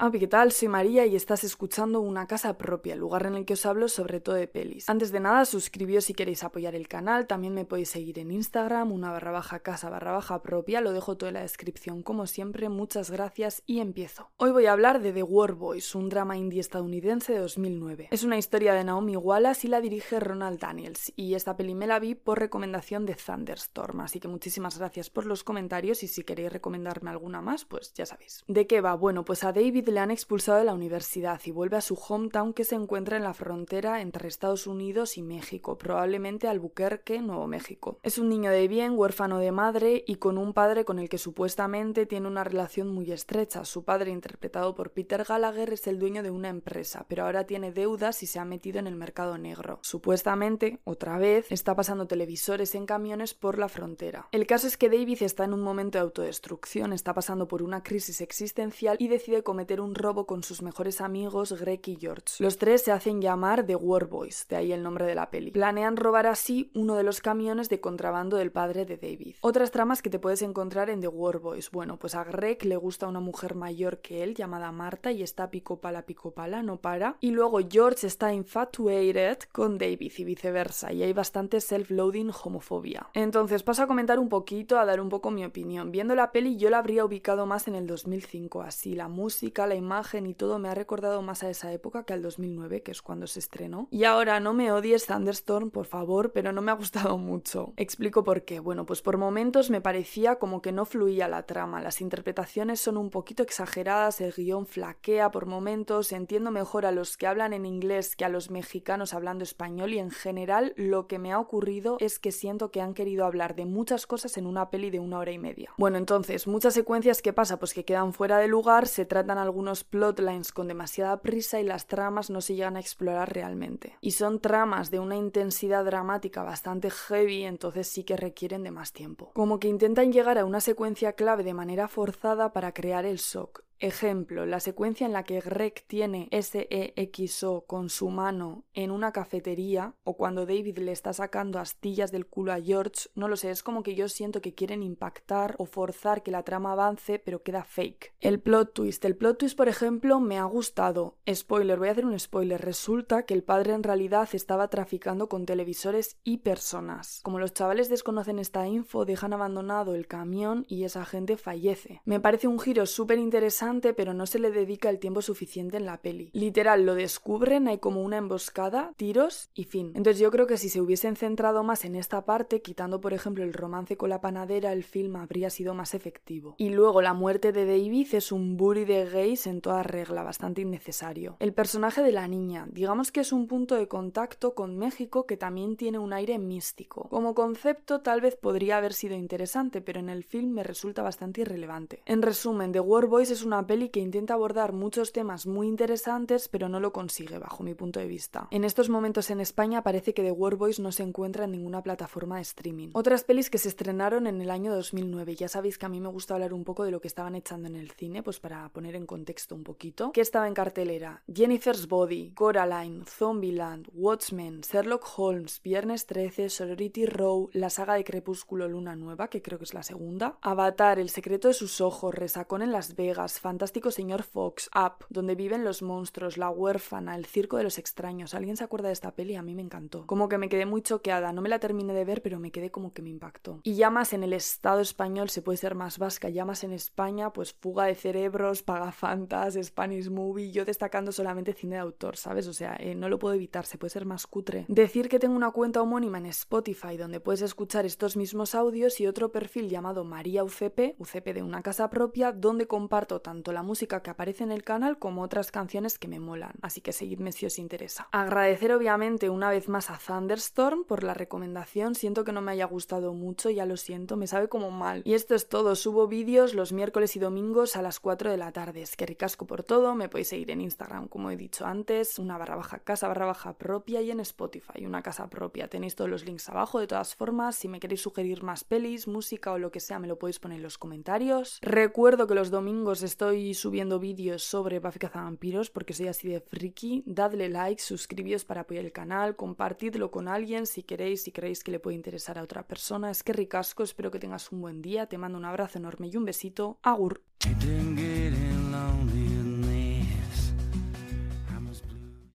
Ah, ¿qué tal? Soy María y estás escuchando Una Casa Propia, lugar en el que os hablo sobre todo de pelis. Antes de nada, suscribíos si queréis apoyar el canal, también me podéis seguir en Instagram, una barra baja casa barra baja propia, lo dejo todo en la descripción como siempre, muchas gracias y empiezo. Hoy voy a hablar de The War Boys, un drama indie estadounidense de 2009. Es una historia de Naomi Wallace y la dirige Ronald Daniels, y esta peli me la vi por recomendación de Thunderstorm, así que muchísimas gracias por los comentarios y si queréis recomendarme alguna más, pues ya sabéis. ¿De qué va? Bueno, pues a David le han expulsado de la universidad y vuelve a su hometown que se encuentra en la frontera entre Estados Unidos y México, probablemente Albuquerque, Nuevo México. Es un niño de bien, huérfano de madre y con un padre con el que supuestamente tiene una relación muy estrecha. Su padre, interpretado por Peter Gallagher, es el dueño de una empresa, pero ahora tiene deudas y se ha metido en el mercado negro. Supuestamente, otra vez, está pasando televisores en camiones por la frontera. El caso es que David está en un momento de autodestrucción, está pasando por una crisis existencial y decide cometer un robo con sus mejores amigos Greg y George. Los tres se hacen llamar The War Boys, de ahí el nombre de la peli. Planean robar así uno de los camiones de contrabando del padre de David. Otras tramas que te puedes encontrar en The War Boys. Bueno, pues a Greg le gusta una mujer mayor que él llamada Marta y está pico pala pico pala, no para. Y luego George está infatuated con David y viceversa, y hay bastante self-loading homofobia. Entonces paso a comentar un poquito, a dar un poco mi opinión. Viendo la peli yo la habría ubicado más en el 2005, así la música, la imagen y todo me ha recordado más a esa época que al 2009, que es cuando se estrenó. Y ahora no me odies Thunderstorm, por favor, pero no me ha gustado mucho. Explico por qué. Bueno, pues por momentos me parecía como que no fluía la trama, las interpretaciones son un poquito exageradas, el guion flaquea por momentos, entiendo mejor a los que hablan en inglés que a los mexicanos hablando español y en general lo que me ha ocurrido es que siento que han querido hablar de muchas cosas en una peli de una hora y media. Bueno, entonces, muchas secuencias que pasa pues que quedan fuera de lugar, se tratan algunos plotlines con demasiada prisa y las tramas no se llegan a explorar realmente. Y son tramas de una intensidad dramática bastante heavy, entonces sí que requieren de más tiempo. Como que intentan llegar a una secuencia clave de manera forzada para crear el shock, Ejemplo, la secuencia en la que Greg tiene SEXO con su mano en una cafetería o cuando David le está sacando astillas del culo a George, no lo sé, es como que yo siento que quieren impactar o forzar que la trama avance pero queda fake. El plot twist, el plot twist por ejemplo me ha gustado. Spoiler, voy a hacer un spoiler, resulta que el padre en realidad estaba traficando con televisores y personas. Como los chavales desconocen esta info, dejan abandonado el camión y esa gente fallece. Me parece un giro súper interesante pero no se le dedica el tiempo suficiente en la peli. Literal, lo descubren, hay como una emboscada, tiros y fin. Entonces yo creo que si se hubiesen centrado más en esta parte, quitando por ejemplo el romance con la panadera, el film habría sido más efectivo. Y luego la muerte de David es un bully de gays en toda regla, bastante innecesario. El personaje de la niña, digamos que es un punto de contacto con México que también tiene un aire místico. Como concepto tal vez podría haber sido interesante, pero en el film me resulta bastante irrelevante. En resumen, The War Boys es una peli que intenta abordar muchos temas muy interesantes, pero no lo consigue, bajo mi punto de vista. En estos momentos en España parece que The War Boys no se encuentra en ninguna plataforma de streaming. Otras pelis que se estrenaron en el año 2009, ya sabéis que a mí me gusta hablar un poco de lo que estaban echando en el cine, pues para poner en contexto un poquito. ¿Qué estaba en cartelera? Jennifer's Body, Coraline, Zombieland, Watchmen, Sherlock Holmes, Viernes 13, Sorority Row, la saga de Crepúsculo Luna Nueva, que creo que es la segunda, Avatar, El secreto de sus ojos, Resacón en Las Vegas, Fantástico Señor Fox, Up, donde viven los monstruos, La huérfana, El circo de los extraños. ¿Alguien se acuerda de esta peli? A mí me encantó. Como que me quedé muy choqueada. No me la terminé de ver, pero me quedé como que me impactó. Y ya más en el Estado español se puede ser más vasca. Ya más en España, pues Fuga de Cerebros, Pagafantas, Spanish Movie. Yo destacando solamente cine de autor, ¿sabes? O sea, eh, no lo puedo evitar, se puede ser más cutre. Decir que tengo una cuenta homónima en Spotify donde puedes escuchar estos mismos audios y otro perfil llamado María UCP, UCP de una casa propia, donde comparto tanto tanto la música que aparece en el canal como otras canciones que me molan, así que seguidme si os interesa. Agradecer obviamente una vez más a Thunderstorm por la recomendación, siento que no me haya gustado mucho, ya lo siento, me sabe como mal. Y esto es todo, subo vídeos los miércoles y domingos a las 4 de la tarde, es que ricasco por todo, me podéis seguir en Instagram como he dicho antes, una barra baja casa barra baja propia y en Spotify, una casa propia, tenéis todos los links abajo de todas formas, si me queréis sugerir más pelis, música o lo que sea me lo podéis poner en los comentarios. Recuerdo que los domingos estoy subiendo vídeos sobre Buffy Cazavampiros porque soy así de friki. Dadle like, suscribíos para apoyar el canal, compartidlo con alguien si queréis, si creéis que le puede interesar a otra persona. Es que ricasco, espero que tengas un buen día, te mando un abrazo enorme y un besito. Agur.